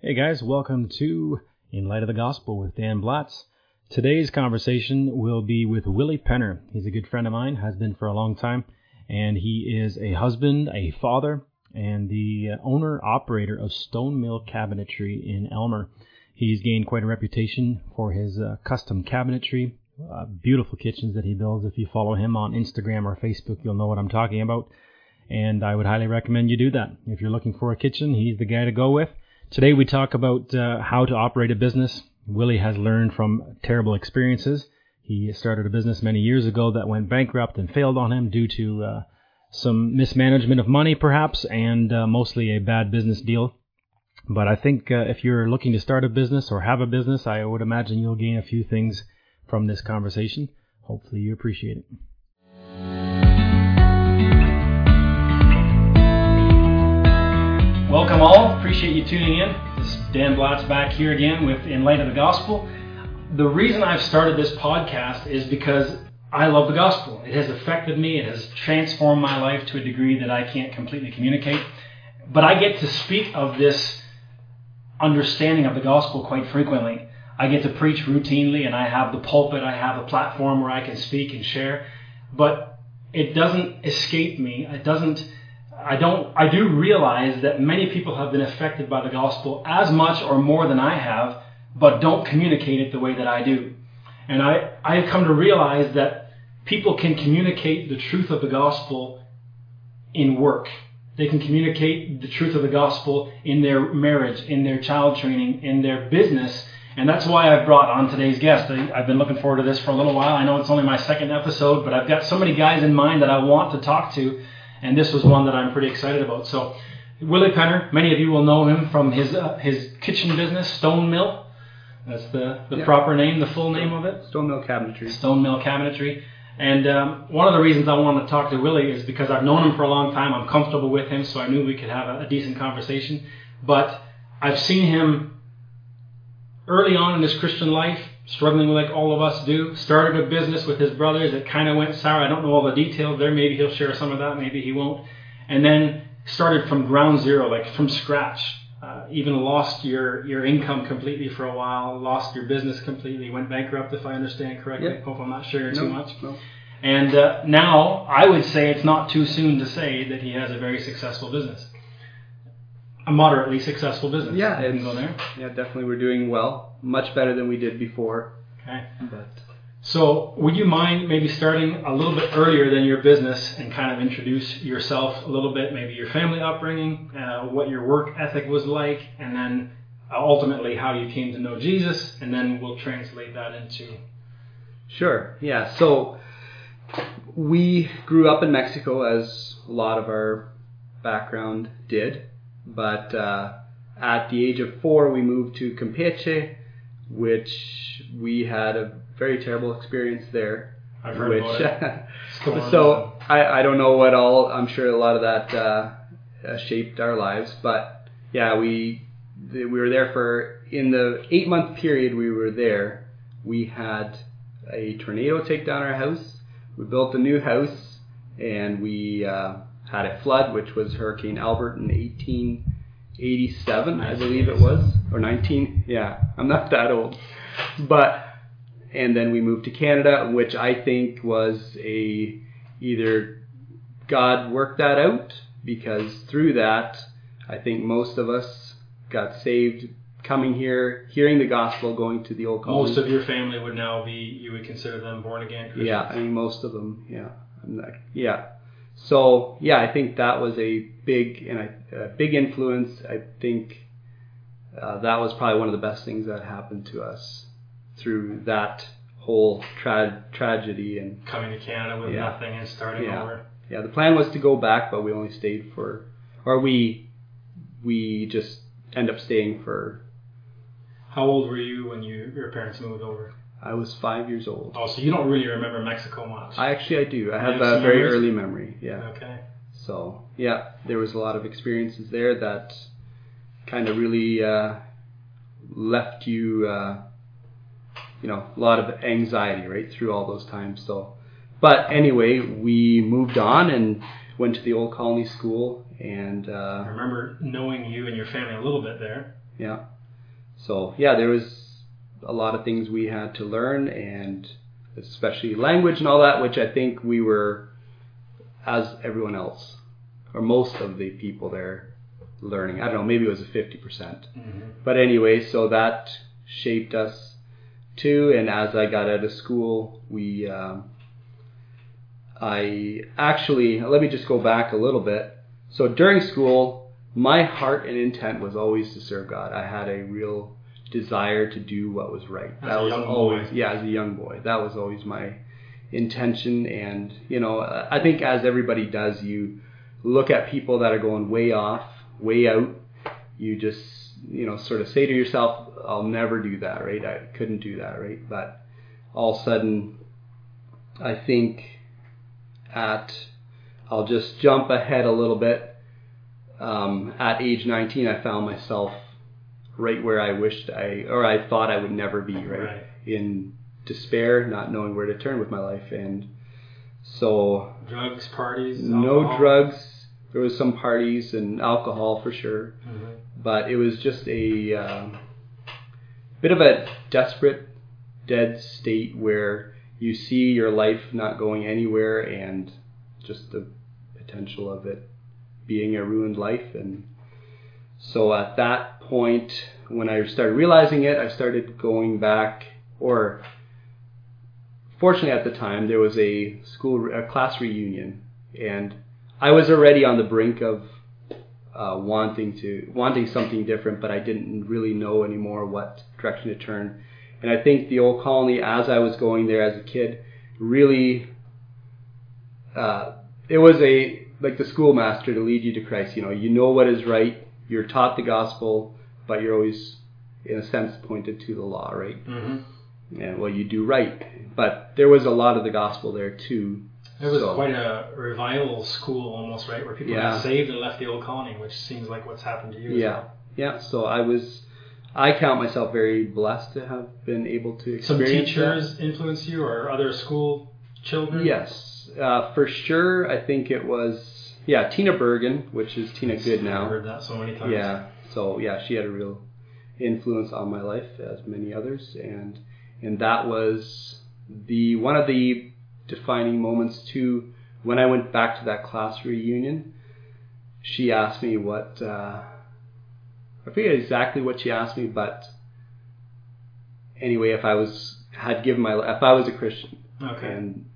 Hey guys, welcome to In Light of the Gospel with Dan Blatz. Today's conversation will be with Willie Penner. He's a good friend of mine, has been for a long time, and he is a husband, a father, and the owner operator of Stone Mill Cabinetry in Aylmer. He's gained quite a reputation for his uh, custom cabinetry, uh, beautiful kitchens that he builds. If you follow him on Instagram or Facebook, you'll know what I'm talking about. And I would highly recommend you do that. If you're looking for a kitchen, he's the guy to go with. Today we talk about uh, how to operate a business. Willie has learned from terrible experiences. He started a business many years ago that went bankrupt and failed on him due to uh, some mismanagement of money, perhaps, and uh, mostly a bad business deal. But I think uh, if you're looking to start a business or have a business, I would imagine you'll gain a few things from this conversation. Hopefully, you appreciate it. Welcome all. Appreciate you tuning in. This is Dan Blatz back here again with In Light of the Gospel. The reason I've started this podcast is because I love the gospel. It has affected me. It has transformed my life to a degree that I can't completely communicate. But I get to speak of this understanding of the gospel quite frequently. I get to preach routinely and I have the pulpit, I have a platform where I can speak and share. But it doesn't escape me. It doesn't I don't I do realize that many people have been affected by the gospel as much or more than I have, but don't communicate it the way that I do. And I, I have come to realize that people can communicate the truth of the gospel in work. They can communicate the truth of the gospel in their marriage, in their child training, in their business. And that's why I've brought on today's guest. I've been looking forward to this for a little while. I know it's only my second episode, but I've got so many guys in mind that I want to talk to and this was one that I'm pretty excited about. So, Willie Penner, many of you will know him from his uh, his kitchen business, Stone Mill. That's the, the proper name, the full name of it. Stone Mill Cabinetry. Stone Mill Cabinetry. And um, one of the reasons I wanted to talk to Willie is because I've known him for a long time. I'm comfortable with him, so I knew we could have a, a decent conversation. But I've seen him early on in his Christian life struggling like all of us do. Started a business with his brothers that kind of went sour. I don't know all the details there. Maybe he'll share some of that. Maybe he won't. And then started from ground zero, like from scratch. Uh, even lost your, your income completely for a while, lost your business completely, went bankrupt, if I understand correctly. Yep. Hope I'm not sharing no, too much. No. And uh, now I would say it's not too soon to say that he has a very successful business a moderately successful business. Yeah, it's, go there. Yeah, definitely. We're doing well, much better than we did before. Okay. But so, would you mind maybe starting a little bit earlier than your business and kind of introduce yourself a little bit, maybe your family upbringing, uh, what your work ethic was like, and then ultimately how you came to know Jesus, and then we'll translate that into. Sure. Yeah. So we grew up in Mexico, as a lot of our background did. But uh, at the age of four, we moved to Campeche, which we had a very terrible experience there. I've heard which, about it. so I, I don't know what all. I'm sure a lot of that uh, shaped our lives, but yeah, we we were there for in the eight month period we were there. We had a tornado take down our house. We built a new house, and we uh, had a flood, which was Hurricane Albert in 1887, I believe it was, or 19. Yeah, I'm not that old, but and then we moved to Canada, which I think was a either God worked that out because through that, I think most of us got saved coming here, hearing the gospel, going to the old college. Most of your family would now be, you would consider them born again Christians? Yeah, I mean, most of them, yeah. Not, yeah. So yeah, I think that was a big and a, a big influence. I think uh, that was probably one of the best things that happened to us through that whole tra- tragedy and coming to Canada with yeah, nothing and starting yeah, over. Yeah, the plan was to go back, but we only stayed for, or we we just end up staying for. How old were you when you your parents moved over? I was five years old. Oh, so you don't really remember Mexico much? I actually I do. I have, have a very early memory. Yeah. Okay. So yeah, there was a lot of experiences there that kind of really uh, left you, uh, you know, a lot of anxiety right through all those times. So, but anyway, we moved on and went to the old colony school and. Uh, I remember knowing you and your family a little bit there. Yeah. So yeah, there was a lot of things we had to learn, and especially language and all that, which I think we were, as everyone else, or most of the people there, learning. I don't know, maybe it was a fifty percent. But anyway, so that shaped us too. And as I got out of school, we, um, I actually let me just go back a little bit. So during school, my heart and intent was always to serve God. I had a real desire to do what was right. As that was always boy. yeah, as a young boy. That was always my intention and you know, I think as everybody does you look at people that are going way off, way out, you just you know, sort of say to yourself, I'll never do that, right? I couldn't do that, right? But all of a sudden I think at I'll just jump ahead a little bit. Um, at age 19, I found myself right where I wished I, or I thought I would never be, right? Right. In despair, not knowing where to turn with my life. And so, Drugs, parties, no alcohol. drugs. There was some parties and alcohol for sure, Mhm. but it was just a um, bit of a desperate, dead state where you see your life not going anywhere and just the potential of it being a ruined life. And so at that point, when I started realizing it, I started going back, or fortunately at the time, there was a school, a class reunion, and I was already on the brink of uh, wanting to wanting something different, but I didn't really know anymore what direction to turn. And I think the old colony, as I was going there as a kid, really uh, it was a like the schoolmaster to lead you to Christ. You know, you know what is right. You're taught the gospel, but you're always, in a sense, pointed to the law, right? Mhm. And well, you do right. But there was a lot of the gospel there too. It was So- quite a revival school almost, right? Where people Yeah. got saved and left the old colony, which seems like what's happened to you. as Yeah, well. yeah. So I was, I count myself very blessed to have been able to Some experience teachers influence you, or other school children. Yes, uh, for sure. I think it was yeah Tina Bergen, which is Tina Good I've now. heard that so many times. Yeah. So yeah, she had a real influence on my life as many others, and and that was the one of the defining moments too. When I went back to that class reunion, she asked me what uh, I forget exactly what she asked me, but anyway, if I was had given my if I was a Christian, Okay. and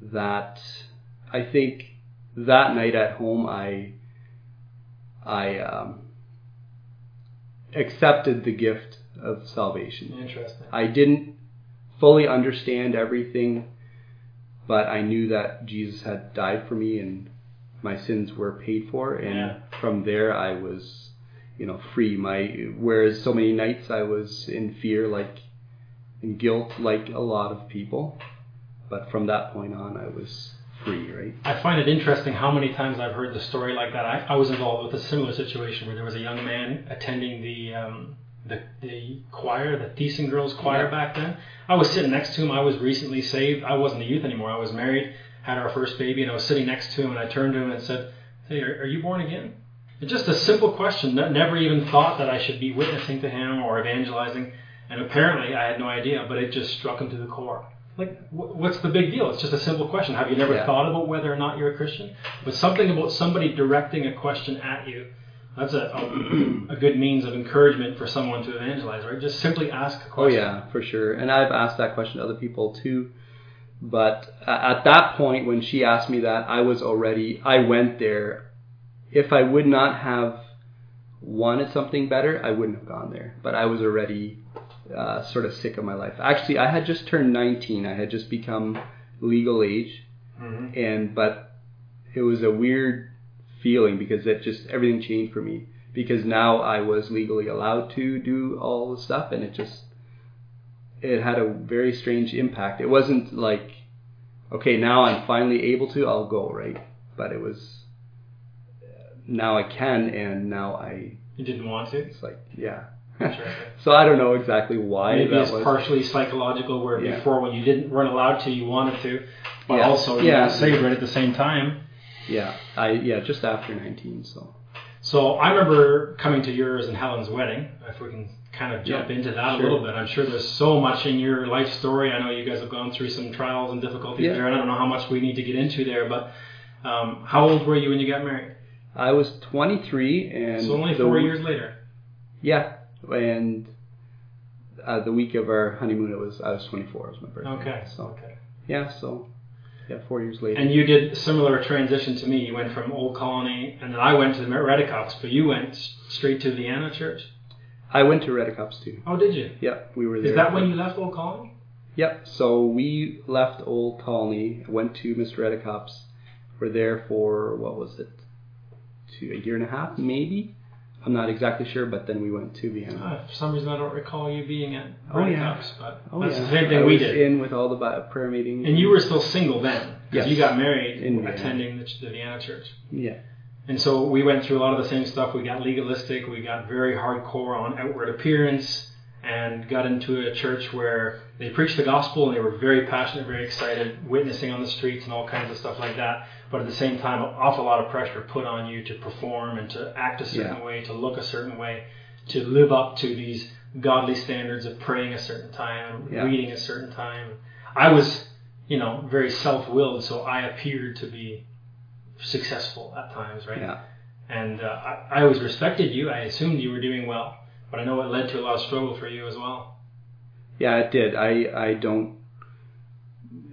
that I think that night at home I I um, accepted the gift of salvation. Interesting. I didn't fully understand everything, but I knew that Jesus had died for me and my sins were paid for, and Yeah. from there I was, you know, free. My whereas so many nights I was in fear, like in guilt, like a lot of people, but from that point on I was free. Right? I find it interesting how many times I've heard the story like that. I, I was involved with a similar situation where there was a young man attending the um, the, the choir, the Thiessen Girls Choir Yeah. back then. I was sitting next to him. I was recently saved. I wasn't a youth anymore. I was married, had our first baby, and I was sitting next to him. And I turned to him and said, "Hey, are, are you born again?" It's just a simple question. Ne- Never even thought that I should be witnessing to him or evangelizing. And apparently, I had no idea, but it just struck him to the core. Like, what's the big deal? It's just a simple question. Have you never Yeah. thought about whether or not you're a Christian? But something about somebody directing a question at you, that's a, a, a good means of encouragement for someone to evangelize, right? Just simply ask a question. Oh yeah, for sure. And I've asked that question to other people too. But at that point, when she asked me that, I was already, I went there. If I would not have wanted something better, I wouldn't have gone there. But I was already uh, sort of sick of my life. Actually, I had just turned 19. I had just become legal age. hmm And, but it was a weird feeling because it just, everything changed for me. Because now I was legally allowed to do all the stuff and it just, it had a very strange impact. It wasn't like, okay, now I'm finally able to, I'll go, right? But it was, now I can, and now I, You didn't want to? it's like, yeah. So I don't know exactly why Maybe it's was. partially psychological, where Yeah. before when you didn't weren't allowed to, you wanted to, but Yeah. also you Yeah. saved right at the same time. yeah, I yeah, just after 19. So So I remember coming to yours and Helen's wedding. If we can kind of jump Yeah, into that a little bit, I'm sure there's so much in your life story. I know you guys have gone through some trials and difficulties there, and I don't know how much we need to get into there. But um, how old were you when you got married? I was 23, and so only four w- years later. Yeah, and uh, the week of our honeymoon, it was I was 24. It was my birthday. Okay. So Okay. yeah, so yeah, four years later. And you did a similar transition to me. You went from Old Colony, and then I went to the Redicops, but you went straight to Vienna Church. I went to Redicops too. Oh, did you? Yep, we were there. Is that when you left Old Colony? Yep. So we left Old Colony, went to Mr. Redicops. We're there for what was it? Two a year and a half, maybe. I'm not exactly sure, but then we went to Vienna. Uh, for some reason, I don't recall you being at Oh, yeah. Redicops, but Oh, that's yeah. the same thing I we was did. in with all the prayer meetings. And you were still single then, because Yes. you got married In attending the, the Vienna church. yeah, And so we went through a lot of the same stuff. We got legalistic, we got very hardcore on outward appearance, and got into a church where they preached the gospel and they were very passionate, very excited, witnessing on the streets and all kinds of stuff like that. But at the same time, an awful lot of pressure put on you to perform and to act a certain Yeah. way, to look a certain way, to live up to these godly standards of praying a certain time, Yeah. reading a certain time. I was, you know, very self-willed, so I appeared to be successful at times, right? yeah. And uh, I, I always respected you. I assumed you were doing well, but I know it led to a lot of struggle for you as well. Yeah, it did. I I don't.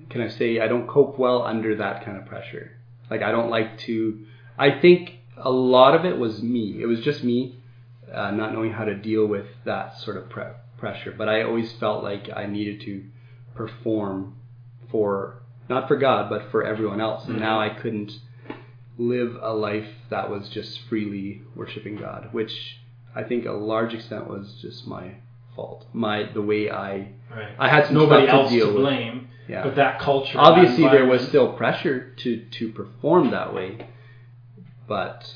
Can I say I don't cope well under that kind of pressure? Like I don't like to. I think a lot of it was me. It was just me uh, not knowing how to deal with that sort of pre- pressure. But I always felt like I needed to perform for not for God, but for everyone else. And Mhm. now I couldn't live a life that was just freely worshiping God, which I think a large extent was just my fault. My the way I Right. I had Nobody else to deal to with. blame, Yeah. but that culture. Obviously, there was still pressure to to perform that way, but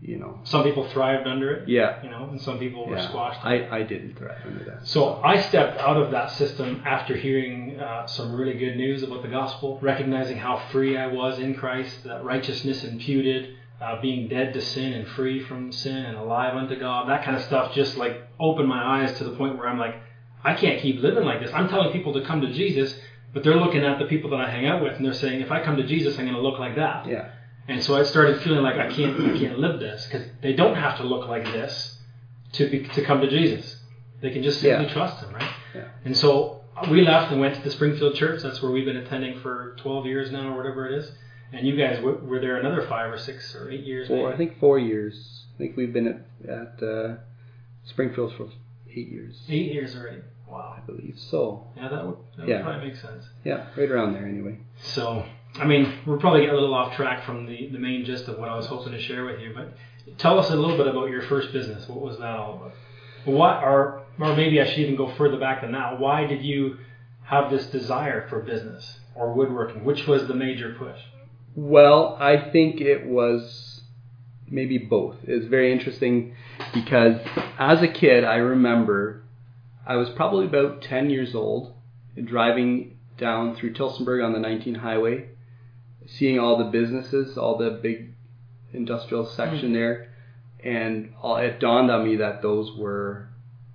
you know, some people thrived under it, yeah, you know, and some people were squashed. I I didn't thrive under that. So I stepped out of that system after hearing uh, some really good news about the gospel, recognizing how free I was in Christ, that righteousness imputed, uh, being dead to sin and free from sin and alive unto God. That kind of stuff just like opened my eyes to the point where I'm like, I can't keep living like this. I'm telling people to come to Jesus, but they're looking at the people that I hang out with and they're saying, if I come to Jesus, I'm going to look like that. Yeah, And so I started feeling like I can't, I can't live this because they don't have to look like this to be, to come to Jesus. They can just simply Yeah. trust Him, right? Yeah. And so we left and went to the Springfield Church. That's where we've been attending for 12 years now, or whatever it is. And you guys w- were there another five or six or eight years. maybe? I think four years. I think we've been at, at uh, Springfield for eight years, eight years already. Wow. I believe. So Yeah, that would, that would probably make sense. yeah, right around there anyway. So, I mean, we're probably getting a little off track from the, the main gist of what I was hoping to share with you, but tell us a little bit about your first business. What was that all about? What, or, or maybe I should even go further back than that. Why did you have this desire for business or woodworking? Which was the major push? Well, I think it was maybe both. It's very interesting because as a kid, I remember I was probably about 10 years old driving down through Tillsonburg on the 19 highway, seeing all the businesses, all the big industrial section there, and all, it dawned on me that those were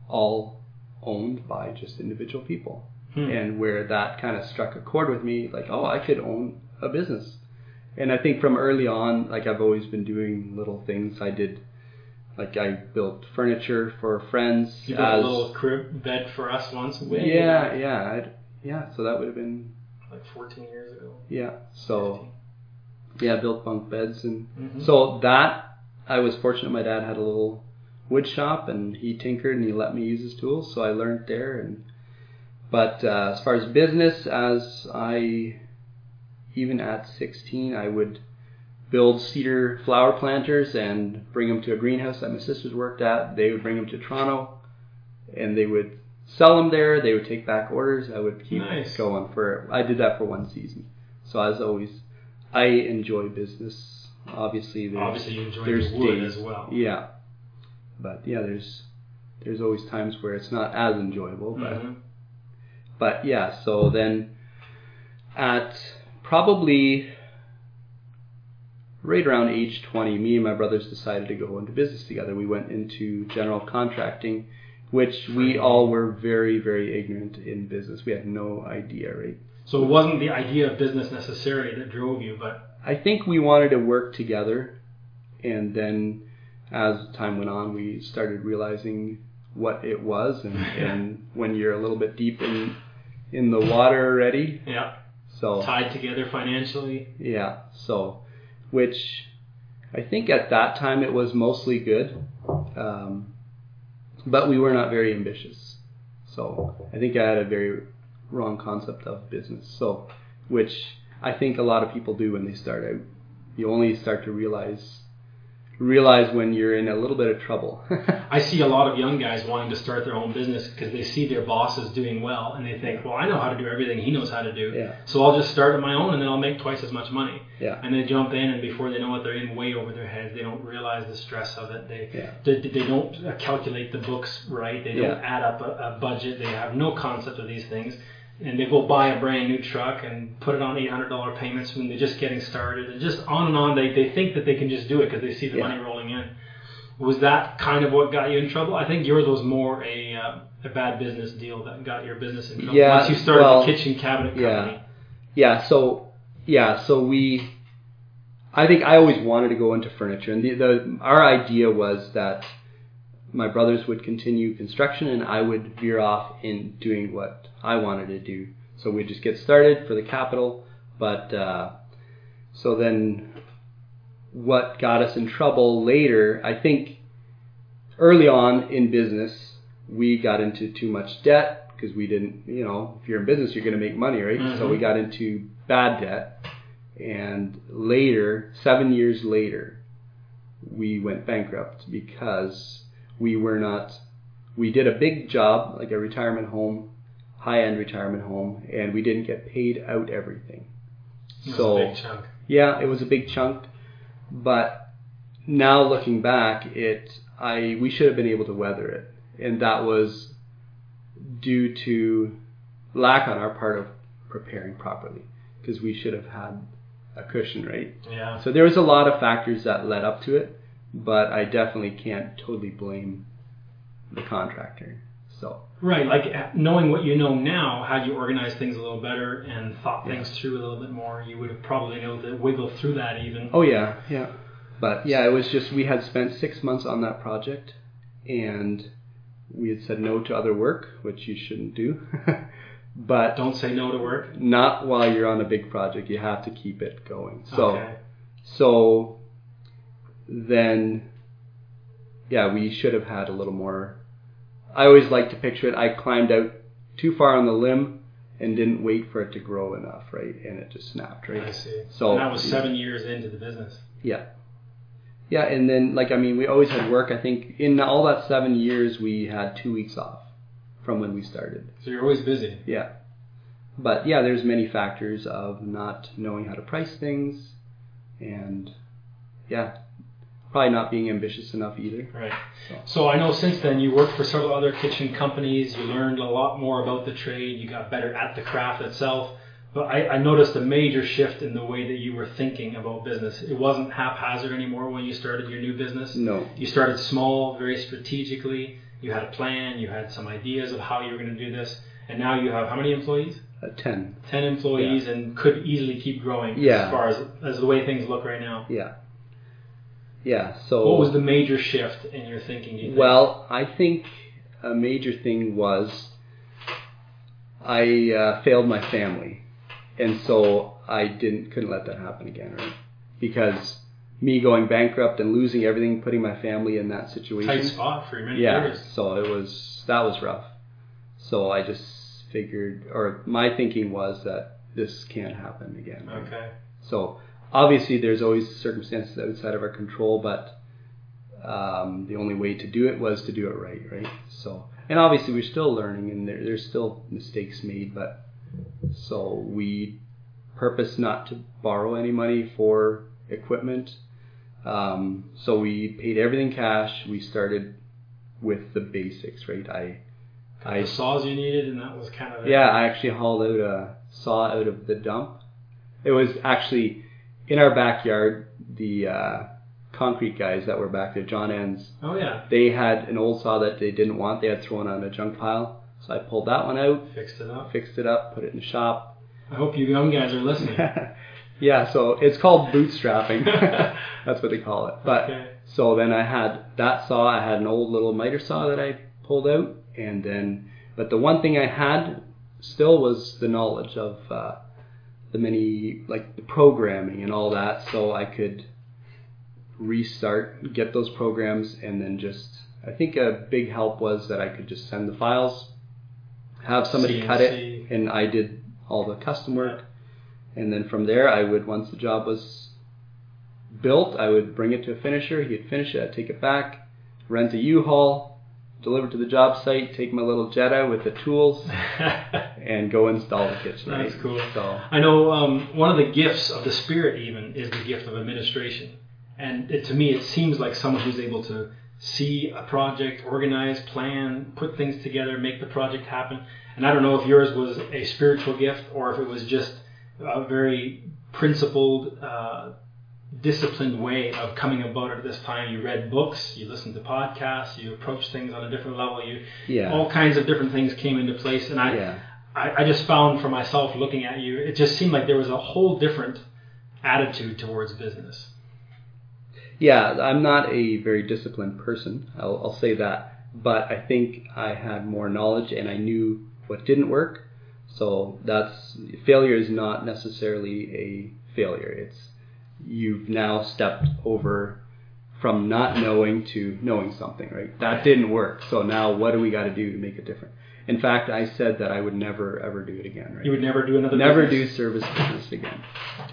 all owned by just individual people Hmm. and where that kind of struck a chord with me like oh i could own a business and i think from early on like i've always been doing little things i did like i built furniture for friends You built a little crib bed for us once. way yeah back, yeah I'd, yeah so that would have been Like 14 years ago. yeah so yeah built bunk beds and Mhm. so that i was fortunate my dad had a little wood shop and he tinkered and he let me use his tools so i learned there and but uh, as far as business as i even at 16 i would build cedar flower planters and bring them to a greenhouse that my sisters worked at they would bring them to toronto and they would sell them there they would take back orders i would keep Nice. going for i did that for one season so as always i enjoy business obviously there's Obviously, you enjoyed there's the wood days. as well. yeah but yeah there's there's always times where it's not as enjoyable but Mhm. but yeah so then at probably right around age 20, me and my brothers decided to go into business together. We went into general contracting, which we all were very, very ignorant in business. We had no idea, right? So it wasn't the idea of business necessarily that drove you, but I think we wanted to work together, and then as time went on, we started realizing what it was, and, and when you're a little bit deep in in the water already, yeah, so tied together financially. yeah, so which I think at that time it was mostly good, um, but we were not very ambitious. So I think I had a very wrong concept of business. So which I think a lot of people do when they start out. You only start to realize realize when you're in a little bit of trouble. I see a lot of young guys wanting to start their own business because they see their bosses doing well and they think, well, I know how to do everything he knows how to do. Yeah. So I'll just start on my own and then I'll make twice as much money. yeah. And they jump in and before they know it, they're in way over their heads. They don't realize the stress of it. They Yeah. they, they don't uh, calculate the books right. They don't Yeah. add up a, a budget. They have no concept of these things. And they go buy a brand new truck and put it on eight hundred dollar payments when they're just getting started. And just on and on. They they think that they can just do it because they see the Yeah. money rolling in. Was that kind of what got you in trouble? I think yours was more a uh, a bad business deal that got your business in trouble. Yeah, Once you started well, the kitchen cabinet yeah. Yeah, so yeah, so we I think I always wanted to go into furniture and the, the our idea was that my brothers would continue construction and I would veer off in doing what I wanted to do. So we'd just get started for the capital, but uh, so then what got us in trouble later, I think early on in business, we got into too much debt because we didn't, you know, if you're in business, you're going to make money, right? So Mhm. we got into bad debt. And later, seven years later, we went bankrupt because we were not, we did a big job, like a retirement home, high end retirement home, and we didn't get paid out everything. So, a big chunk. yeah, it was a big chunk, but now looking back, it I we should have been able to weather it, and that was due to lack on our part of preparing properly, because we should have had a cushion, right? Yeah. So there was a lot of factors that led up to it, but I definitely can't totally blame the contractor. So Right, like knowing what you know now, had you organized things a little better and thought things through a little bit more, you would have probably been able to wiggle through that even. Oh yeah, yeah. But yeah, it was just we had spent six months on that project, and we had said no to other work, which you shouldn't do. but Don't say no to work. not while you're on a big project. You have to keep it going. So okay. so then yeah, we should have had a little more. I always like to picture it. I climbed out too far on the limb and didn't wait for it to grow enough, right? And it just snapped, right? I see. So- and that was seven years into the business. Yeah. Yeah, and then like I mean, we always had work. I think in all that seven years, we had two weeks off from when we started. So you're always busy. Yeah, but yeah, there's many factors of not knowing how to price things, and yeah, probably not being ambitious enough either. Right. So- So I know since then you worked for several other kitchen companies. You learned a lot more about the trade. You got better at the craft itself. But I, I noticed a major shift in the way that you were thinking about business. It wasn't haphazard anymore when you started your new business. No. You started small, very strategically. You had a plan. You had some ideas of how you were going to do this. And now you have how many employees? A ten. 10 employees and could easily keep growing Yeah. as far as, as the way things look right now. Yeah. Yeah. So What was the major shift in your thinking? You think? Well, I think a major thing was I uh, failed my family, and so I didn't couldn't let that happen again, right? Because me going bankrupt and losing everything, putting my family in that situation. tight spot for many yeah. years. So it was that was rough. So I just figured, or my thinking was that this can't happen again. right? Okay. So obviously, there's always circumstances outside of our control, but um, the only way to do it was to do it right, right? So, and obviously, we're still learning, and there, there's still mistakes made, but so we purpose not to borrow any money for equipment. Um, so we paid everything cash. We started with the basics, right? I I the saws you needed, and that was kind of it. yeah, I actually hauled out a saw out of the dump. It was actually in our backyard, the uh, concrete guys that were back there, John Enns, Oh yeah, they had an old saw that they didn't want. They had thrown on a junk pile. So I pulled that one out, fixed it up. fixed it up, put it in the shop. I hope you young guys are listening. yeah, so it's called bootstrapping. That's what they call it. But Okay. so then I had that saw. I had an old little miter saw that I pulled out, and then but the one thing I had still was the knowledge of uh, the many like the programming and all that, so I could restart, get those programs, and then just. I think a big help was that I could just send the files, have somebody cut it, and I did all the custom work. And then from there, I would once the job was built, I would bring it to a finisher. He'd finish it. I'd take it back, rent a U-Haul, deliver to the job site, take my little Jetta with the tools, and go install the kitchen. That's right? cool. So I know um, one of the gifts of the Spirit even is the gift of administration, and it, to me it seems like someone who's able to see a project, organize, plan, put things together, make the project happen. And I don't know if yours was a spiritual gift or if it was just a very principled, uh, disciplined way of coming about it at this time. You read books, you listened to podcasts, you approached things on a different level. You yeah, all kinds of different things came into place, and I yeah, I, I just found for myself looking at you, it just seemed like there was a whole different attitude towards business. yeah. I'm not a very disciplined person. I'll, I'll say that, but I think I had more knowledge and I knew what didn't work. So that's failure is not necessarily a failure. It's you've now stepped over from not knowing to knowing something, right? That didn't work. So now what do we got to do to make it different? In fact, I said that I would never ever do it again, right? You would never do another never do service business again.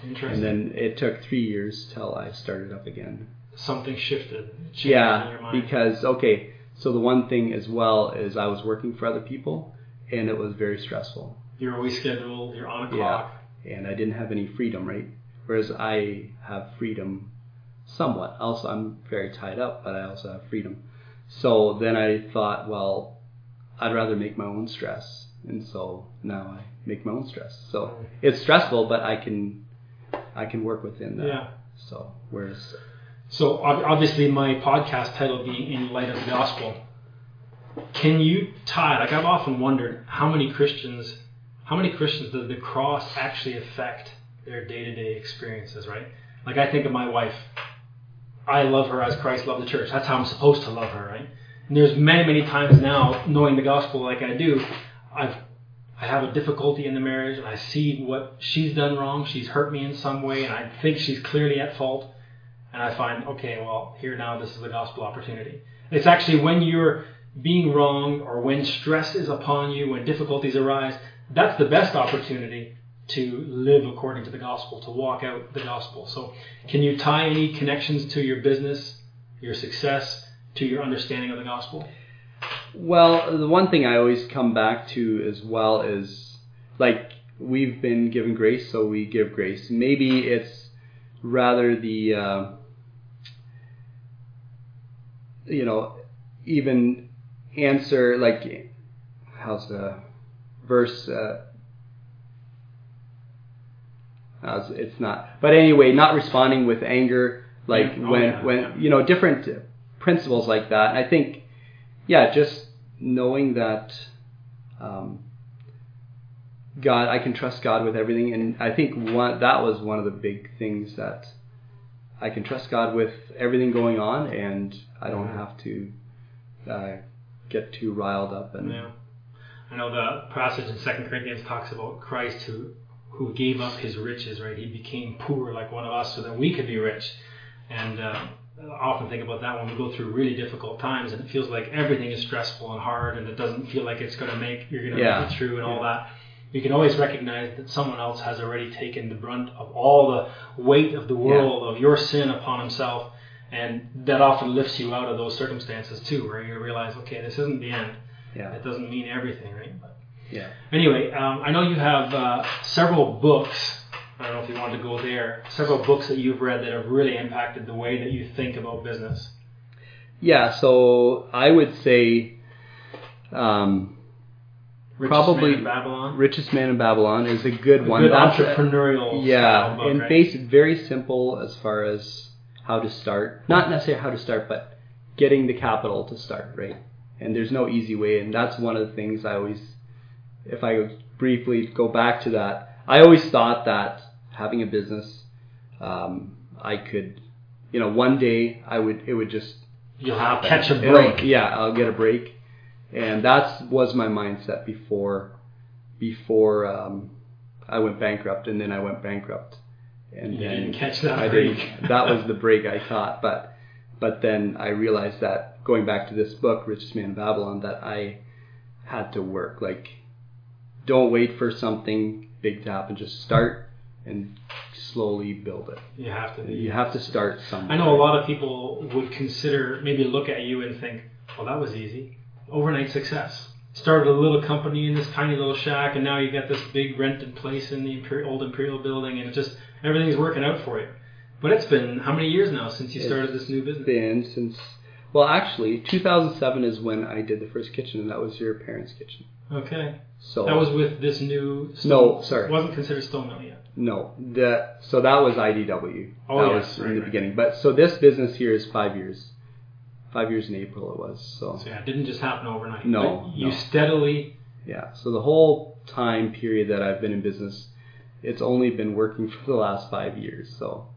Interesting. And then it took three years till I started up again. something shifted. In Yeah, because okay, so the one thing as well is I was working for other people, and it was very stressful. you're always scheduled. You're on a clock. Yeah. clock. and I didn't have any freedom, right? Whereas I have freedom somewhat. Also, I'm very tied up, but I also have freedom. So then I thought, well, I'd rather make my own stress, and so now I make my own stress. So it's stressful, but I can I can work within that. Yeah. So whereas So obviously, my podcast title being "In Light of the Gospel." Can you tie? Like I've often wondered, how many Christians, how many Christians does the cross actually affect their day-to-day experiences? Right? Like I think of my wife. I love her as Christ loved the church. That's how I'm supposed to love her, right? And there's many, many times now, knowing the gospel like I do, I've I have a difficulty in the marriage, and I see what she's done wrong. She's hurt me in some way, and I think she's clearly at fault. And I find, okay, well, here now, this is a gospel opportunity. It's actually when you're being wrong, or when stress is upon you, when difficulties arise, that's the best opportunity to live according to the gospel, to walk out the gospel. So, can you tie any connections to your business, your success, to your understanding of the gospel? Well, the one thing I always come back to as well is like we've been given grace, so we give grace. Maybe it's rather the uh, you know even answer like how's the verse. Uh, how's- it's not, but anyway, not responding with anger, like Yeah. Oh, when yeah, when you know different principles like that. I think yeah, just knowing that um, God, I can trust God with everything, and I think one that was one of the big things that I can trust God with everything going on, and I don't Mhm. have to uh, get too riled up and Yeah. I know the passage in Second Corinthians talks about Christ who who gave up his riches, right? He became poor like one of us so that we could be rich. And uh, I often think about that when we go through really difficult times and it feels like everything is stressful and hard and it doesn't feel like it's going to make you're going to Yeah. make it through and all that. You can always recognize that someone else has already taken the brunt of all the weight of the world of your sin upon himself, and that often lifts you out of those circumstances too, where you realize, okay, this isn't the end. yeah, It doesn't mean everything, right? But yeah. anyway, um, I know you have uh, several books. I don't know if you want to go there. Several books that you've read that have really impacted the way that you think about business. Yeah, so I would say um, Richest Probably Man in Babylon. Richest Man in Babylon is a good A one. good That's a- entrepreneurial yeah, style book, and right? base very simple as far as how to start. Not necessarily how to start, but getting the capital to start, right? And there's no easy way, and that's one of the things I always, if I briefly go back to that, I always thought that having a business, um, I could, you know, one day I would, it would just You'll happen. catch a It'll- break. yeah, I'll get a break, and that was my mindset before, before um, I went bankrupt, and then I went bankrupt, and You then didn't catch that I break. didn't. That was the break I caught, but but then I realized that going back to this book, Richest Man in Babylon, that I had to work. Like, don't wait for something big to happen. Just start and slowly build it. You have to. You have to start somewhere. I know a lot of people would consider, maybe look at you and think, well, that was easy. Overnight success. Started a little company in this tiny little shack, and now you got this big rented place in the Imperial, old Imperial building, and it just everything's working out for you. But it's been how many years now since you started this new business? been since well actually 2007 is when I did the first kitchen and that was your parents' kitchen. Okay, So that was with this new. No, sorry. wasn't considered stone mill yet. no the so that was IDW. Oh, that yes, was right, in the right. beginning. But so this business here is 5 years. 5 years in April it was. So So yeah, it didn't just happen overnight. No, you no. steadily. yeah. So the whole time period that I've been in business it's only been working for the last 5 years. So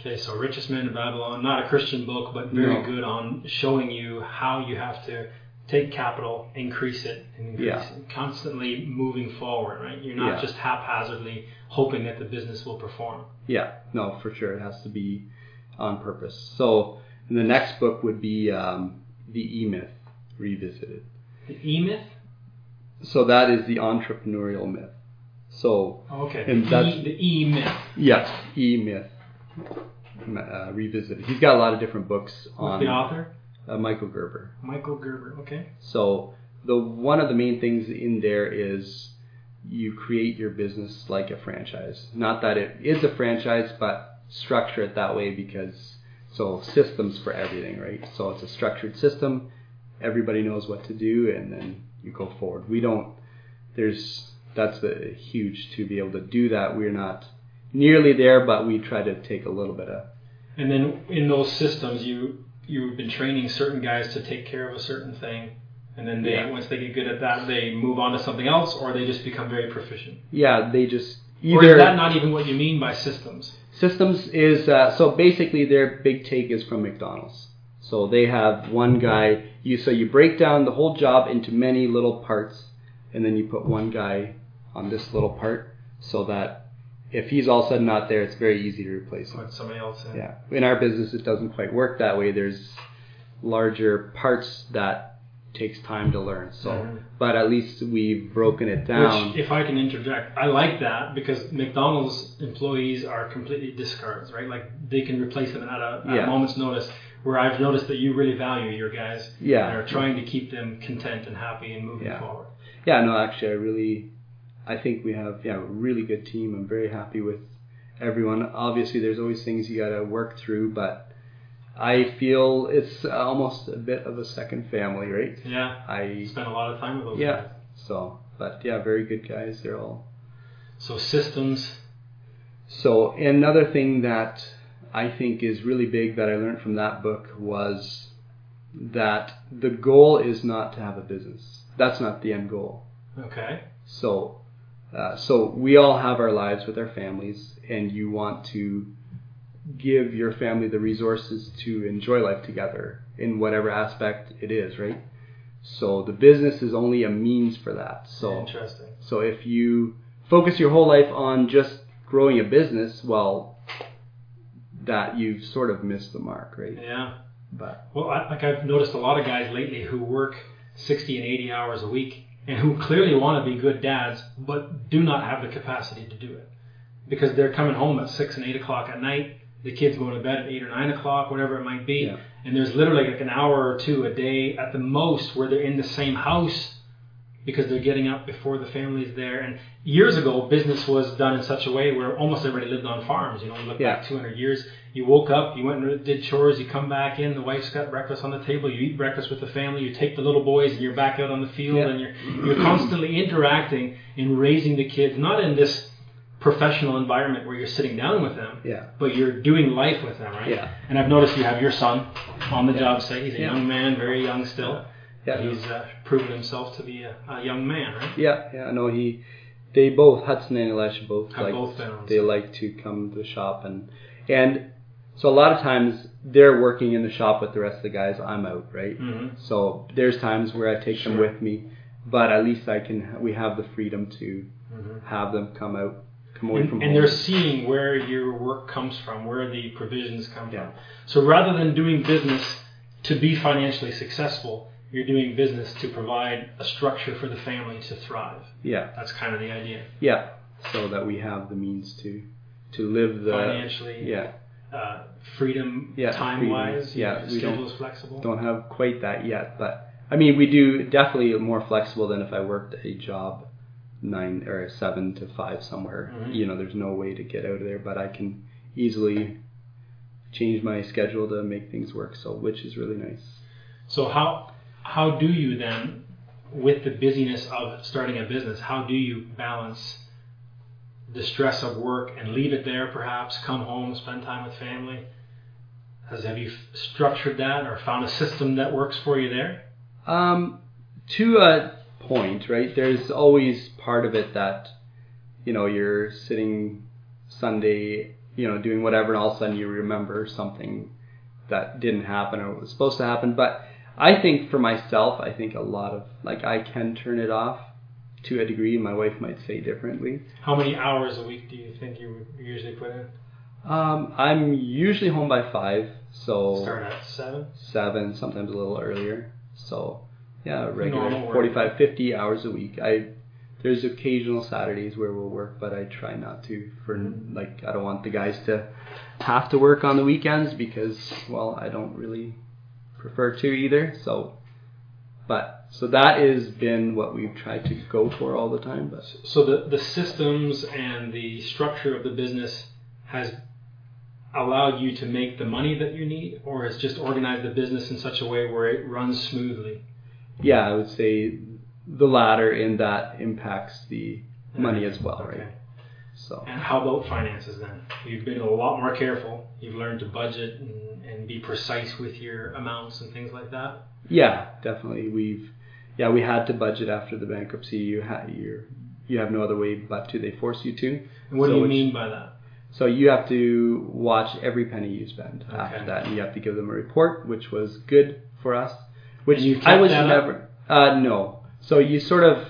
Okay, so Richest Man in Babylon, not a Christian book, but very No. good on showing you how you have to take capital, increase it, and increase Yeah. it, constantly moving forward, right? You're not Yeah. just haphazardly hoping that the business will perform. Yeah, no, for sure. It has to be on purpose. So the next book would be um, the E Myth Revisited. The E Myth? So that is the entrepreneurial myth. So Okay, And the, that's- e, the E Myth. yes, E Myth uh, Revisited. He's got a lot of different books on the author? Uh, Michael Gerber. Michael Gerber, okay. So the one of the main things in there is you create your business like a franchise. Not that it is a franchise, but structure it that way because so systems for everything, right? So it's a structured system. Everybody knows what to do, and then you go forward. We don't. There's that's the huge to be able to do that. We're not nearly there, but we try to take a little bit of And then in those systems, you you've been training certain guys to take care of a certain thing, and then they Yeah. once they get good at that, they move on to something else, or they just become very proficient. yeah. They just or either is that not even what you mean by systems? Systems is uh, so basically their big take is from McDonald's. So they have one guy. You so you break down the whole job into many little parts, and then you put one guy on this little part, so that if he's all of a sudden not there, it's very easy to replace him. Put somebody else in. Yeah. In our business, it doesn't quite work that way. There's larger parts that takes time to learn. So, Mhm. but at least we've broken it down. Which, if I can interject, I like that because McDonald's employees are completely discards, right? Like they can replace them at a, at Yeah. a moment's notice. Where I've noticed that you really value your guys Yeah. and are trying to keep them content and happy and moving Yeah. forward. Yeah, no, actually, I really, I think we have yeah a really good team. I'm very happy with everyone. Obviously, there's always things you got to work through, but I feel it's almost a bit of a second family, right? Yeah, I spent a lot of time with those yeah. guys. So, but yeah, very good guys. They're all. So systems, So another thing that I think is really big that I learned from that book was that the goal is not to have a business. That's not the end goal. okay. So, uh, so we all have our lives with our families, and you want to give your family the resources to enjoy life together in whatever aspect it is, right? So the business is only a means for that. So, Interesting. so if you focus your whole life on just growing a business, well, that you've sort of missed the mark, right? Yeah. But Well, I, like I've noticed a lot of guys lately who work 60 and 80 hours a week and who clearly want to be good dads, but do not have the capacity to do it because they're coming home at six and eight o'clock at night. The kids going to bed at eight or nine o'clock, whatever it might be, Yeah. and there's literally like an hour or two a day at the most where they're in the same house, because they're getting up before the family's there. And years ago, business was done in such a way where almost everybody lived on farms. You know, you look Yeah. back 200 years, you woke up, you went and did chores, you come back in, the wife's got breakfast on the table, you eat breakfast with the family, you take the little boys, and you're back out on the field, Yeah. and you're you're constantly interacting in raising the kids, not in this professional environment where you're sitting down with them, Yeah. but you're doing life with them, right? Yeah. And I've noticed you have your son on the Yeah. job site. He's a young man, very young still. Yeah. He's uh, proven himself to be a, a young man, right? Yeah, yeah, no, he, they both Hudson and Elisha both Have like both they like to come to the shop and and so a lot of times they're working in the shop with the rest of the guys. I'm out, right? hmm So there's times where I take them with me, but at least I can. We have the freedom to hmm have them come out, come away And, from and home. they're seeing where your work comes from, where the provisions come Yeah. from. So rather than doing business to be financially successful, you're doing business to provide a structure for the family to thrive. yeah, That's kind of the idea. yeah. So that we have the means to to live the Financially, yeah. uh, freedom, Yeah, time wise. Yeah, don't- schedule is flexible. don't have quite that yet, but I mean, we do definitely more flexible than if I worked a job nine or seven to five somewhere. Mhm. You know, there's no way to get out of there, but I can easily change my schedule to make things work. So, which is really nice. So how how do you then, with the busyness of starting a business, how do you balance the stress of work and leave it there, perhaps come home, spend time with family? Has have you structured that or found a system that works for you there? Um, to a point, right? There's always part of it that, you know, you're sitting Sunday, you know, doing whatever, and all of a sudden you remember something that didn't happen or was supposed to happen. But I think for myself, I think a lot of like I can turn it off to a degree. My wife might say differently. How many hours a week do you think you usually put in? Um, I'm usually home by five, so Start at seven. seven, sometimes a little earlier. So yeah, regular Normal 45, 50 hours a week. I there's occasional Saturdays where we'll work, but I try not to. For Mm-hmm. like, I don't want the guys to have to work on the weekends because, well, I don't really prefer to either. So, but so that has been what we've tried to go for all the time. But So the the systems and the structure of the business has allowed you to make the money that you need, or has just organized the business in such a way where it runs smoothly? yeah, I would say the latter in that impacts the money as well, Okay. right? So. And how about finances then? You've been a lot more careful. You've learned to budget and, and be precise with your amounts and things like that. Yeah, definitely. We've yeah, we had to budget after the bankruptcy. You have you you have no other way but to. They force you to. And what So do you it's- mean by that? So you have to watch every penny you spend. Okay. After that, and you have to give them a report, which was good for us. Which I was never. Uh, no. So you sort of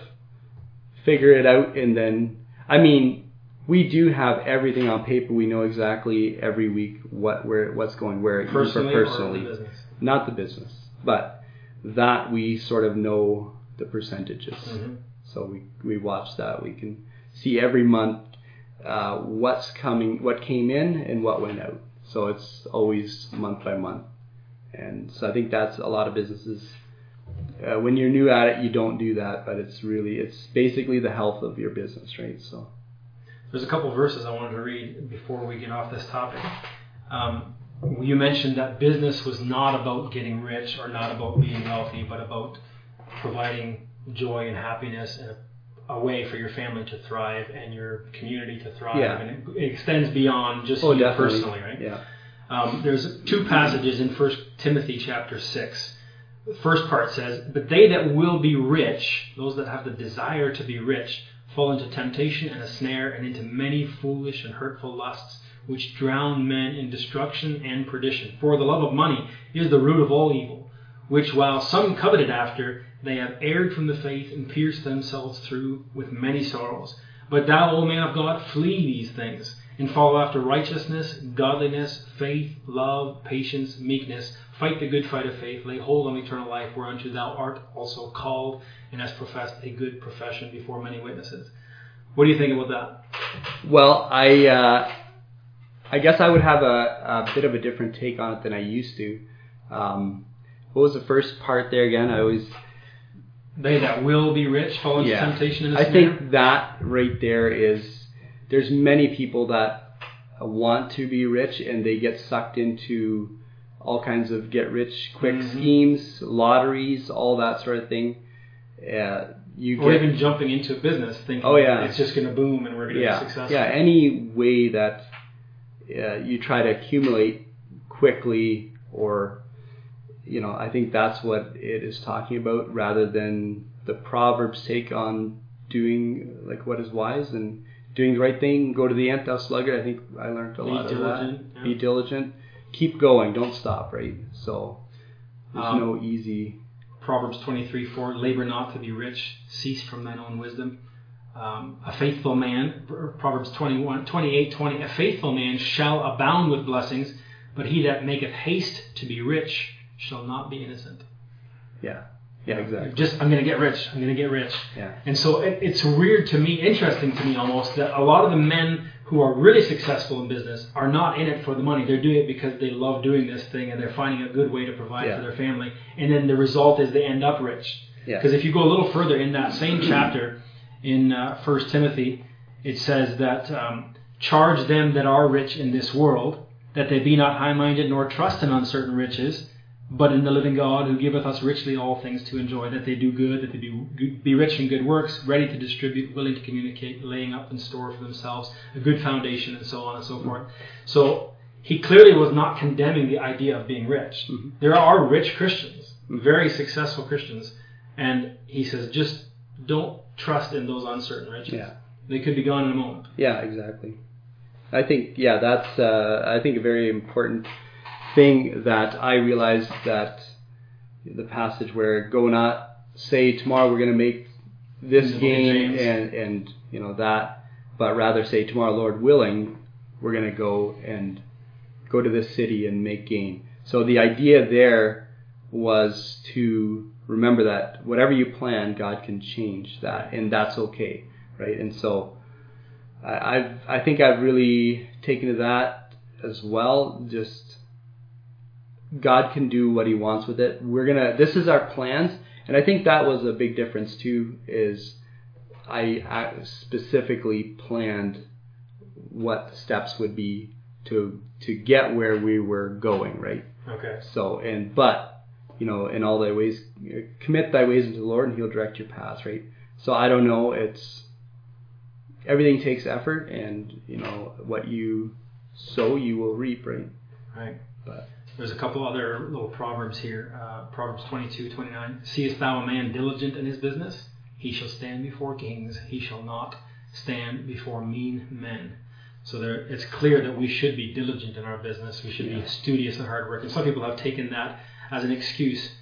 figure it out, and then I mean, we do have everything on paper. We know exactly every week what where what's going where Personally, personally or the not the business, but that we sort of know the percentages. Mhm. So we we watch that. We can see every month uh, what's coming, what came in, and what went out. So it's always month by month. And so I think that's a lot of businesses. Uh, when you're new at it, you don't do that, but it's really it's basically the health of your business, right? So There's a couple verses I wanted to read before we get off this topic. Um, you mentioned that business was not about getting rich or not about being wealthy, but about providing joy and happiness and a, a way for your family to thrive and your community to thrive. Yeah. And it, it extends beyond just oh, you definitely, personally, right? yeah, Um, there's two passages in First Timothy chapter six. The first part says, "But they that will be rich, those that have the desire to be rich, fall into temptation and a snare, and into many foolish and hurtful lusts, which drown men in destruction and perdition. For the love of money is the root of all evil, which while some coveted after, they have erred from the faith and pierced themselves through with many sorrows. But thou, O man of God, flee these things, and follow after righteousness, godliness, faith, love, patience, meekness. Fight the good fight of faith, lay hold on eternal life, whereunto thou art also called, and hast professed a good profession before many witnesses. What do you think about that? Well, I uh, I guess I would have a, a bit of a different take on it than I used to. Um, what was the first part there again? I always They that will be rich fall into Yeah. temptation I think that right there is there's many people that want to be rich and they get sucked into all kinds of get rich quick Mhm. schemes, lotteries, all that sort of thing. Uh, you or get even jumping into a business thinking Oh, yeah. it's just going to boom and we're going to yeah, be successful. yeah, any way that uh, you try to accumulate quickly or you know, I think that's what it is talking about rather than the Proverbs take on doing like what is wise and doing the right thing, go to the ant thou sluggard. I think I learned a Be lot of that. yeah. Be diligent. Keep going, don't stop, right? So there's Um, no easy Proverbs 23 4 Labor not to be rich, cease from thine own wisdom. Um, a faithful man, Proverbs 21, 28 20, a faithful man shall abound with blessings, but he that maketh haste to be rich shall not be innocent. yeah. Yeah, exactly. Just, I'm going to get rich, I'm going to get rich. Yeah. And so it, it's weird to me, interesting to me almost, that a lot of the men who are really successful in business are not in it for the money. They're doing it because they love doing this thing and they're finding a good way to provide Yeah. for their family. And then the result is they end up rich. Yeah. Because if you go a little further in that same chapter in uh, Timothy, it says that um, charge them that are rich in this world that they be not high minded nor trust in uncertain riches, but in the living God who giveth us richly all things to enjoy, that they do good, that they be, be rich in good works, ready to distribute, willing to communicate, laying up in store for themselves a good foundation, and so on and so forth. So he clearly was not condemning the idea of being rich. Mhm. There are rich Christians, very successful Christians, and he says just don't trust in those uncertain riches. Yeah. They could be gone in a moment. Yeah, exactly. I think yeah, that's uh, I think a very important thing that I realized that the passage where go not say tomorrow we're going to make this In the book of gain James. and and you know that, but rather say tomorrow, Lord willing, we're going to go and go to this city and make gain. So the idea there was to remember that whatever you plan, God can change that, and that's okay, right? And so I, I've I think I've really taken to that as well. Just God can do what He wants with it. We're gonna. This is our plans, and I think that was a big difference too. Is I, I specifically planned what the steps would be to to get where we were going, right? Okay. So and but you know in all thy ways commit thy ways into the Lord, and He'll direct your paths, right? So I don't know. It's everything takes effort, and you know what you sow, you will reap, right? Right. But There's a couple other little proverbs here. Uh, proverbs 22, 29. Seest thou a man diligent in his business? He shall stand before kings. He shall not stand before mean men. So there, it's clear that we should be diligent in our business. We should Yeah. be studious and hardworking. some people have taken that as an excuse.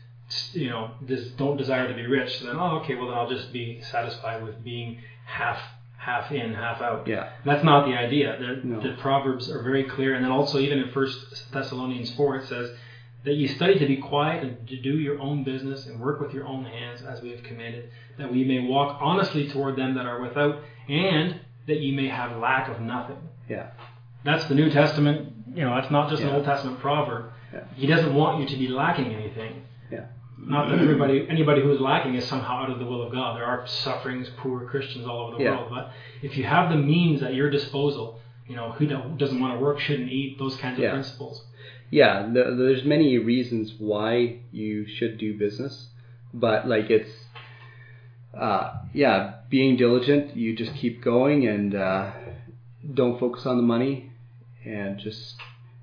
You know, this, don't desire to be rich. So then, oh, okay, well then I'll just be satisfied with being half half in, half out. yeah, That's not the idea. The, No. the Proverbs are very clear, and then also even in First Thessalonians four, it says that you study to be quiet and to do your own business and work with your own hands, as we have commanded, that we may walk honestly toward them that are without, and that ye may have lack of nothing. yeah, That's the New Testament. You know, that's not just an Old Testament proverb. Yeah. He doesn't want you to be lacking anything. yeah, Not that everybody, anybody who is lacking is somehow out of the will of God. There are sufferings, poor Christians all over the Yeah. world. But if you have the means at your disposal, you know, who doesn't want to work shouldn't eat. Those kinds of Yeah. principles. yeah. The, there's many reasons why you should do business, but like it's. Uh, yeah, being diligent, you just keep going and uh, don't focus on the money, and just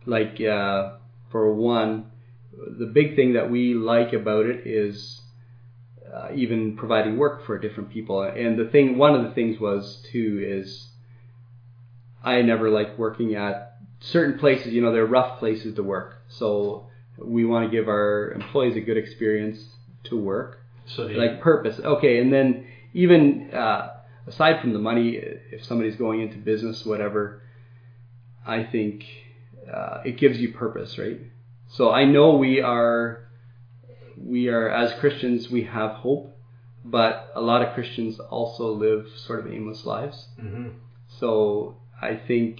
like uh, for one, the big thing that we like about it is uh, even providing work for different people. And the thing, one of the things was too is I never liked working at certain places. You know, they're rough places to work, so we want to give our employees a good experience to work So like purpose. Okay, and then even uh, aside from the money, if somebody's going into business, whatever, I think uh, it gives you purpose, right? So I know we are, we are as Christians, we have hope, but a lot of Christians also live sort of aimless lives. Mhm. So I think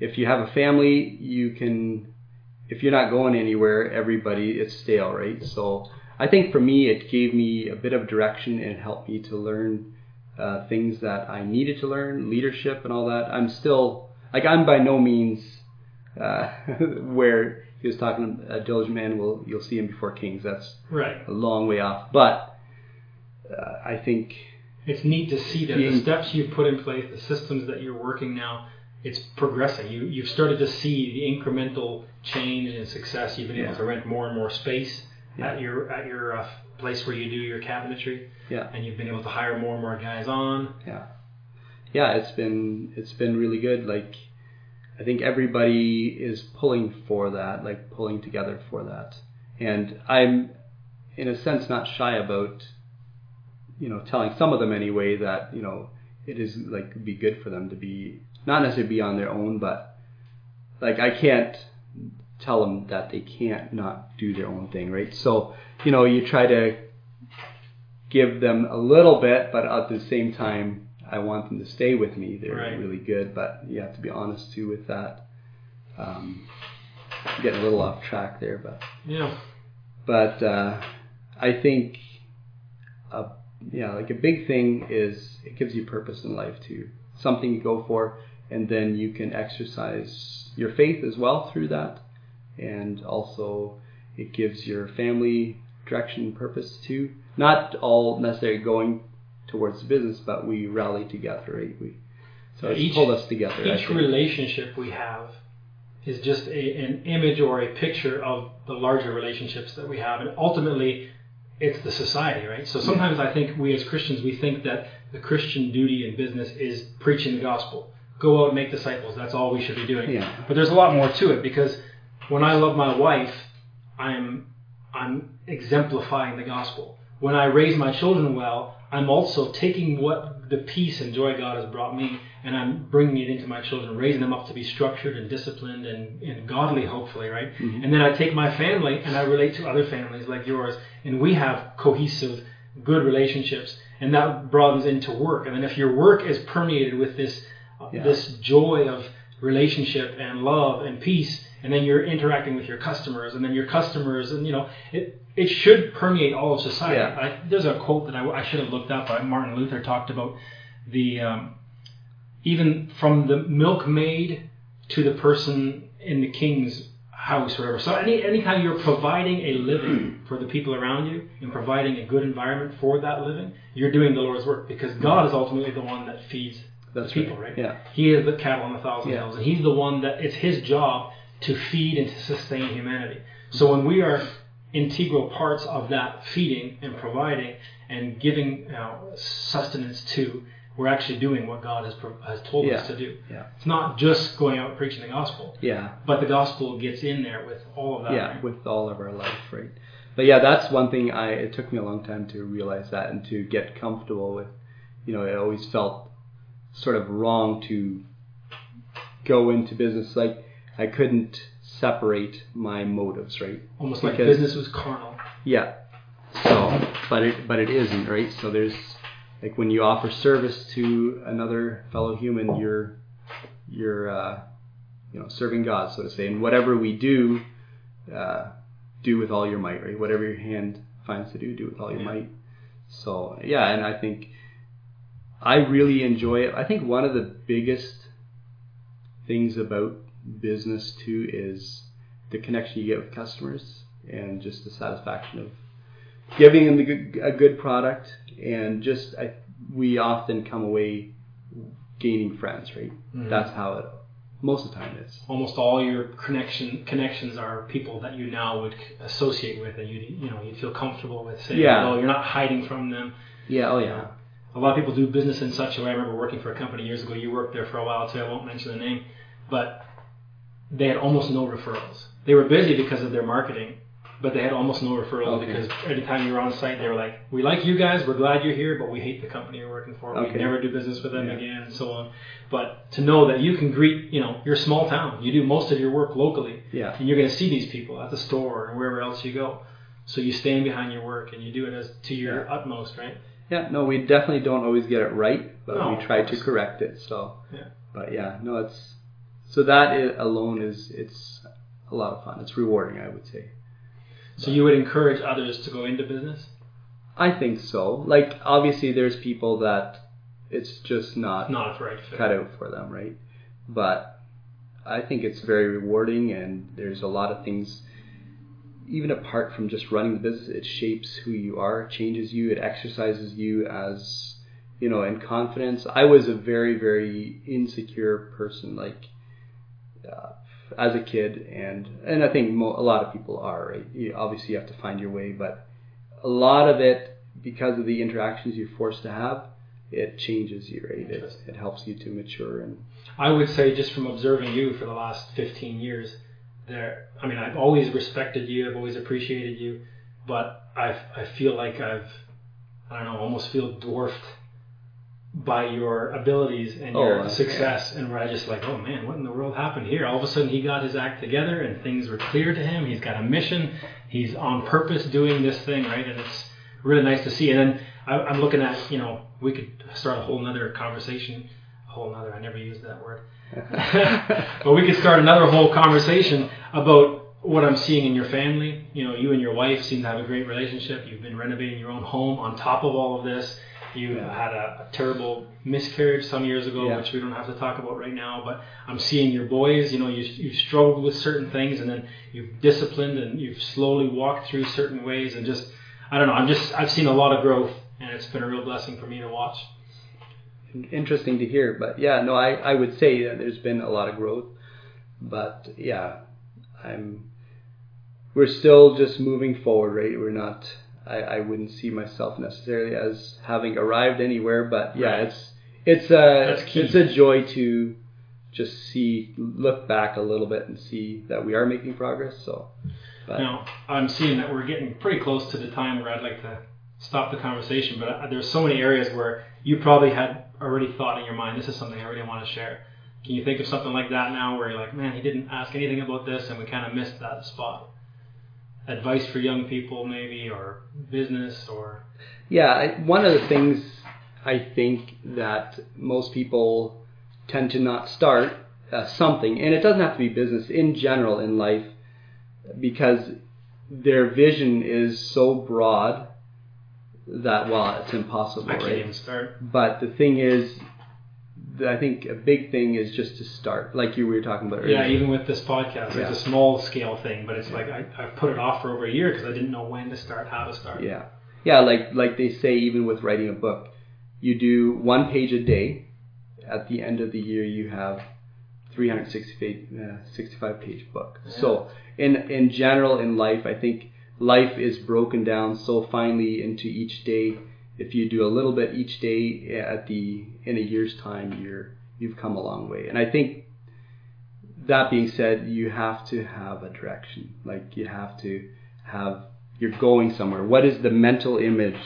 if you have a family, you can, if you're not going anywhere, everybody, it's stale, right? So I think for me, it gave me a bit of direction and helped me to learn uh, things that I needed to learn, leadership and all that. I'm still like I'm by no means uh, where he was talking. A diligent man will you'll see him before kings. That's Right. a long way off, but uh, I think It's neat to see that the steps you've put in place, the systems that you're working now, it's progressing. You you've started to see the incremental change and success. You've been able to rent more and more space Yeah. at your at your uh, place where you do your cabinetry, yeah. and you've been able to hire more and more guys on. yeah yeah it's been it's been really good like i think everybody is pulling for that like pulling together for that. And i'm in a sense not shy about you know telling some of them anyway that you know it is like be good for them to be not necessarily be on their own but like i can't tell them that they can't not do their own thing right? So you know you try to give them a little bit, but at the same time, I want them to stay with me. They're Right. really good, but you have to be honest too with that. Um, getting a little off track there, but Yeah. but uh, I think a yeah like a big thing is it gives you purpose in life too, something to go for, and then you can exercise your faith as well through that, and also it gives your family direction and purpose too. Not all necessarily going towards the business, but we rally together, right? We so Each- pulled us together. Each relationship we have is just a, an image or a picture of the larger relationships that we have, and ultimately, it's the society, right? So sometimes I think we as Christians we think that the Christian duty in business is preaching the gospel, go out and make disciples. That's all we should be doing. Yeah. But there's a lot more to it because when I love my wife, I'm I'm exemplifying the gospel. When I raise my children well, I'm also taking what the peace and joy God has brought me and I'm bringing it into my children, raising them up to be structured and disciplined and, and godly, hopefully, right? And then I take my family and I relate to other families like yours, and we have cohesive, good relationships, and that broadens into work. And then if your work is permeated with this uh, Yeah. this joy of relationship and love and peace, and then you're interacting with your customers, and then your customers, and you know, it it should permeate all of society. Yeah. I, there's a quote that I, I should have looked up. uh, Martin Luther talked about the um, even from the milkmaid to the person in the king's house or whatever. So any anytime you're providing a living for the people around you and providing a good environment for that living, you're doing the Lord's work because God is ultimately the one that feeds That's people, right. right? Yeah. He is the cattle on a thousand Yeah. hills, and he's the one that it's his job to feed and to sustain humanity. So when we are integral parts of that feeding and providing and giving you know, sustenance to, we're actually doing what God has has told Yeah. us to do. Yeah. It's not just going out preaching the gospel, Yeah. but the gospel gets in there with all of that. yeah, right? with all of our life, right? But yeah, that's one thing I it took me a long time to realize that and to get comfortable with. You know, it always felt sort of wrong to go into business like I couldn't separate my motives, right? Almost like business was carnal. Yeah. So, but it but it isn't, right? So there's like when you offer service to another fellow human, you're you're uh, you know serving God, so to say, and whatever we do, uh, do with all your might, right? Whatever your hand finds to do, do with all your Yeah. might. So yeah, and I think I really enjoy it. I think one of the biggest things about business too is the connection you get with customers and just the satisfaction of giving them the good, a good product and just I, we often come away gaining friends right Mhm. that's how it most of the time is almost all your connection connections are people that you now would associate with and you you know you feel comfortable with saying Yeah. You're not hiding from them. yeah oh yeah A lot of people do business in such a way. I remember working for a company years ago. You worked there for a while too. I won't mention the name, but they had almost no referrals. They were busy because of their marketing, but they had almost no referrals Okay. because every time you were on site, they were like, "We like you guys. We're glad you're here, but we hate the company you're working for. Okay. We never do business with them Yeah. again, and so on." But to know that you can greet, you know, you're small town. You do most of your work locally yeah and you're going to see these people at the store and wherever else you go. So you stand behind your work and you do it as to your Yeah. utmost, right? yeah no we definitely don't always get it right but No, we try to correct it so Yeah. but yeah no it's so that alone is it's a lot of fun it's rewarding i would say So you would encourage others to go into business? I think so. Like obviously, there's people that it's just not Not right fit. cut out for them, right? But I think it's very rewarding, and there's a lot of things. Even apart from just running the business, it shapes who you are, changes you, it exercises you as you know, in confidence. I was a very, very insecure person, like uh, as a kid, and and I think mo- a lot of people are. Right? You, obviously, you have to find your way, but a lot of it, because of the interactions you're forced to have, it changes you. Right? It, it helps you to mature and I would say just from observing you for the last 15 years, there. I mean, I've always respected you. I've always appreciated you, but I I feel like I've I don't know, almost feel dwarfed by your abilities and Oh, your okay. success, and where I just like, oh man, what in the world happened here? All of a sudden, he got his act together, and things were clear to him. He's got a mission. He's on purpose doing this thing, right? And it's really nice to see. And then I, I'm looking at, you know, we could start a whole nother conversation. A whole nother. I never used that word. but we could start another whole conversation about what I'm seeing in your family. You know, you and your wife seem to have a great relationship. You've been renovating your own home on top of all of this. You Yeah. had a, a terrible miscarriage some years ago, Yeah. which we don't have to talk about right now. But I'm seeing your boys. You know, you you've struggled with certain things, and then you've disciplined and you've slowly walked through certain ways, and just I don't know. I'm just I've seen a lot of growth, and it's been a real blessing for me to watch. interesting to hear. But yeah, no, I, I would say that there's been a lot of growth. But yeah, I'm we're still just moving forward, right? We're not I, I wouldn't see myself necessarily as having arrived anywhere, but yeah, Right. it's it's a it's a joy to just see look back a little bit and see that we are making progress. So but Now, I'm seeing that we're getting pretty close to the time where I'd like to stop the conversation, but there's so many areas where you probably had already thought in your mind, this is something I really want to share. Can you think of something like that now where you're like, man, he didn't ask anything about this and we kind of missed that spot? Advice for young people, maybe, or business, or. Yeah, one of the things I think that most people tend to not start uh, something, and it doesn't have to be business in general in life, because their vision is so broad that well, it's impossible, I can't right? even start. But the thing is, I think a big thing is just to start, like you were talking about earlier. Yeah, even with this podcast, Yeah. it's a small scale thing, but it's like I, I've put it off for over a year because I didn't know when to start, how to start. Yeah, yeah. Like like they say, even with writing a book, you do one page a day. At the end of the year, you have 365 uh, page book. Yeah. So in in general in life, I think life is broken down so finely into each day. If you do a little bit each day, at the in a year's time, you're you've come a long way. And I think that being said, you have to have a direction. Like you have to have you're going somewhere. What is the mental image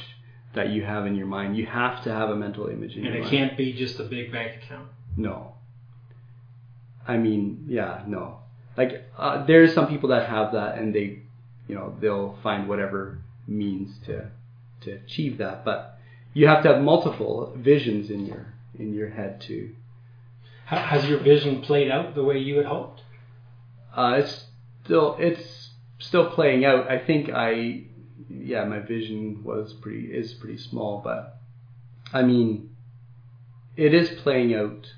that you have in your mind? You have to have a mental image in And your it mind. can't be just a big bank account. No. I mean, yeah, no. Like uh, there's some people that have that, and they, you know, they'll find whatever means to to achieve that. But you have to have multiple visions in your in your head too. Has your vision played out the way you had hoped? Uh, it's still it's still playing out. I think I, yeah, my vision was pretty is pretty small, but I mean, it is playing out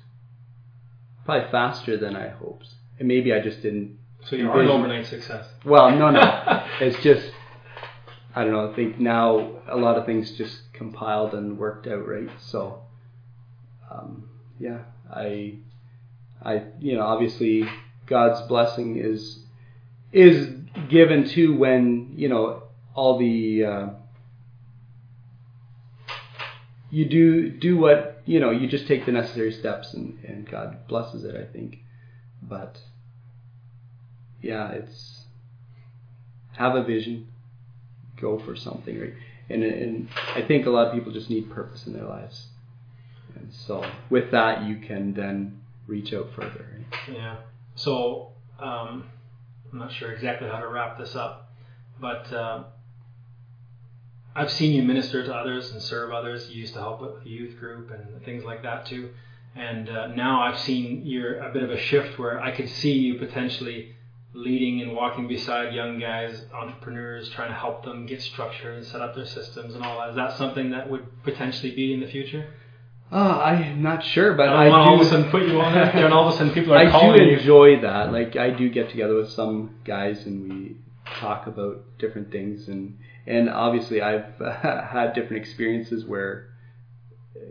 probably faster than I hoped. And maybe I just didn't. So you are an overnight success. Well, no, no. it's just I don't know. I think now a lot of things just compiled and worked out right. So, um, yeah, I, I, you know, obviously God's blessing is is given to when you know all the uh, you do do what you know you just take the necessary steps and and God blesses it. I think, but yeah, it's have a vision, go for something, right? And, and I think a lot of people just need purpose in their lives. And so with that, you can then reach out further. Right? Yeah. So um, I'm not sure exactly how to wrap this up, but uh, I've seen you minister to others and serve others. You used to help with the youth group and things like that too. And uh, now I've seen you're a bit of a shift where I could see you potentially leading and walking beside young guys, entrepreneurs, trying to help them get structure and set up their systems and all that. Is that something that would potentially be in the future? Uh, I'm not sure, but I I, to all of a sudden put you on there, and all of a sudden people are I do calling you. enjoy that. Like I do get together with some guys and we talk about different things and and obviously I've had different experiences where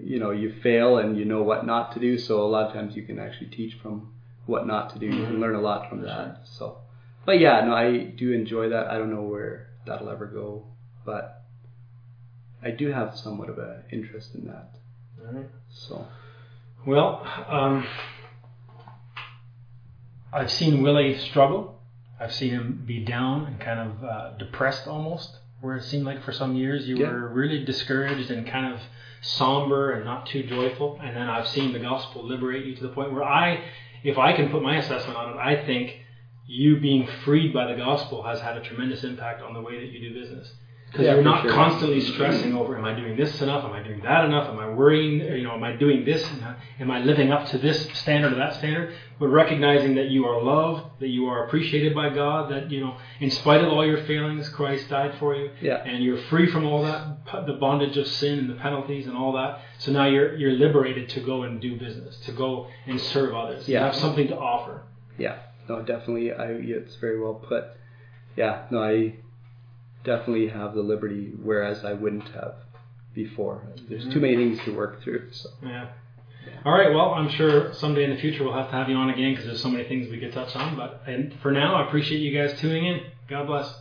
you know you fail and you know what not to do. So a lot of times you can actually teach from what not to do. You can Mhm. learn a lot from that. So, but yeah, no, I do enjoy that. I don't know where that'll ever go, but I do have somewhat of an interest in that. All right. So Well, um, I've seen Willie struggle. I've seen him be down and kind of uh, depressed almost, where it seemed like for some years you Yeah. were really discouraged and kind of somber and not too joyful. And then I've seen the gospel liberate you to the point where I, if I can put my assessment on it, I think you being freed by the gospel has had a tremendous impact on the way that you do business. Because Yeah, you're not sure. constantly stressing over, am I doing this enough? Am I doing that enough? Am I worrying? You know, am I doing this? Am I living up to this standard or that standard? But recognizing that you are loved, that you are appreciated by God, that you know, in spite of all your failings, Christ died for you, yeah, and you're free from all that, the bondage of sin and the penalties and all that. So now you're you're liberated to go and do business, to go and serve others. You Yeah. have something to offer. yeah, no, definitely. I it's very well put. Yeah, no, I definitely have the liberty, whereas I wouldn't have before. There's too mm-hmm. many things to work through. So Yeah. All right. Well, I'm sure someday in the future we'll have to have you on again because there's so many things we could touch on. But and for now, I appreciate you guys tuning in. God bless.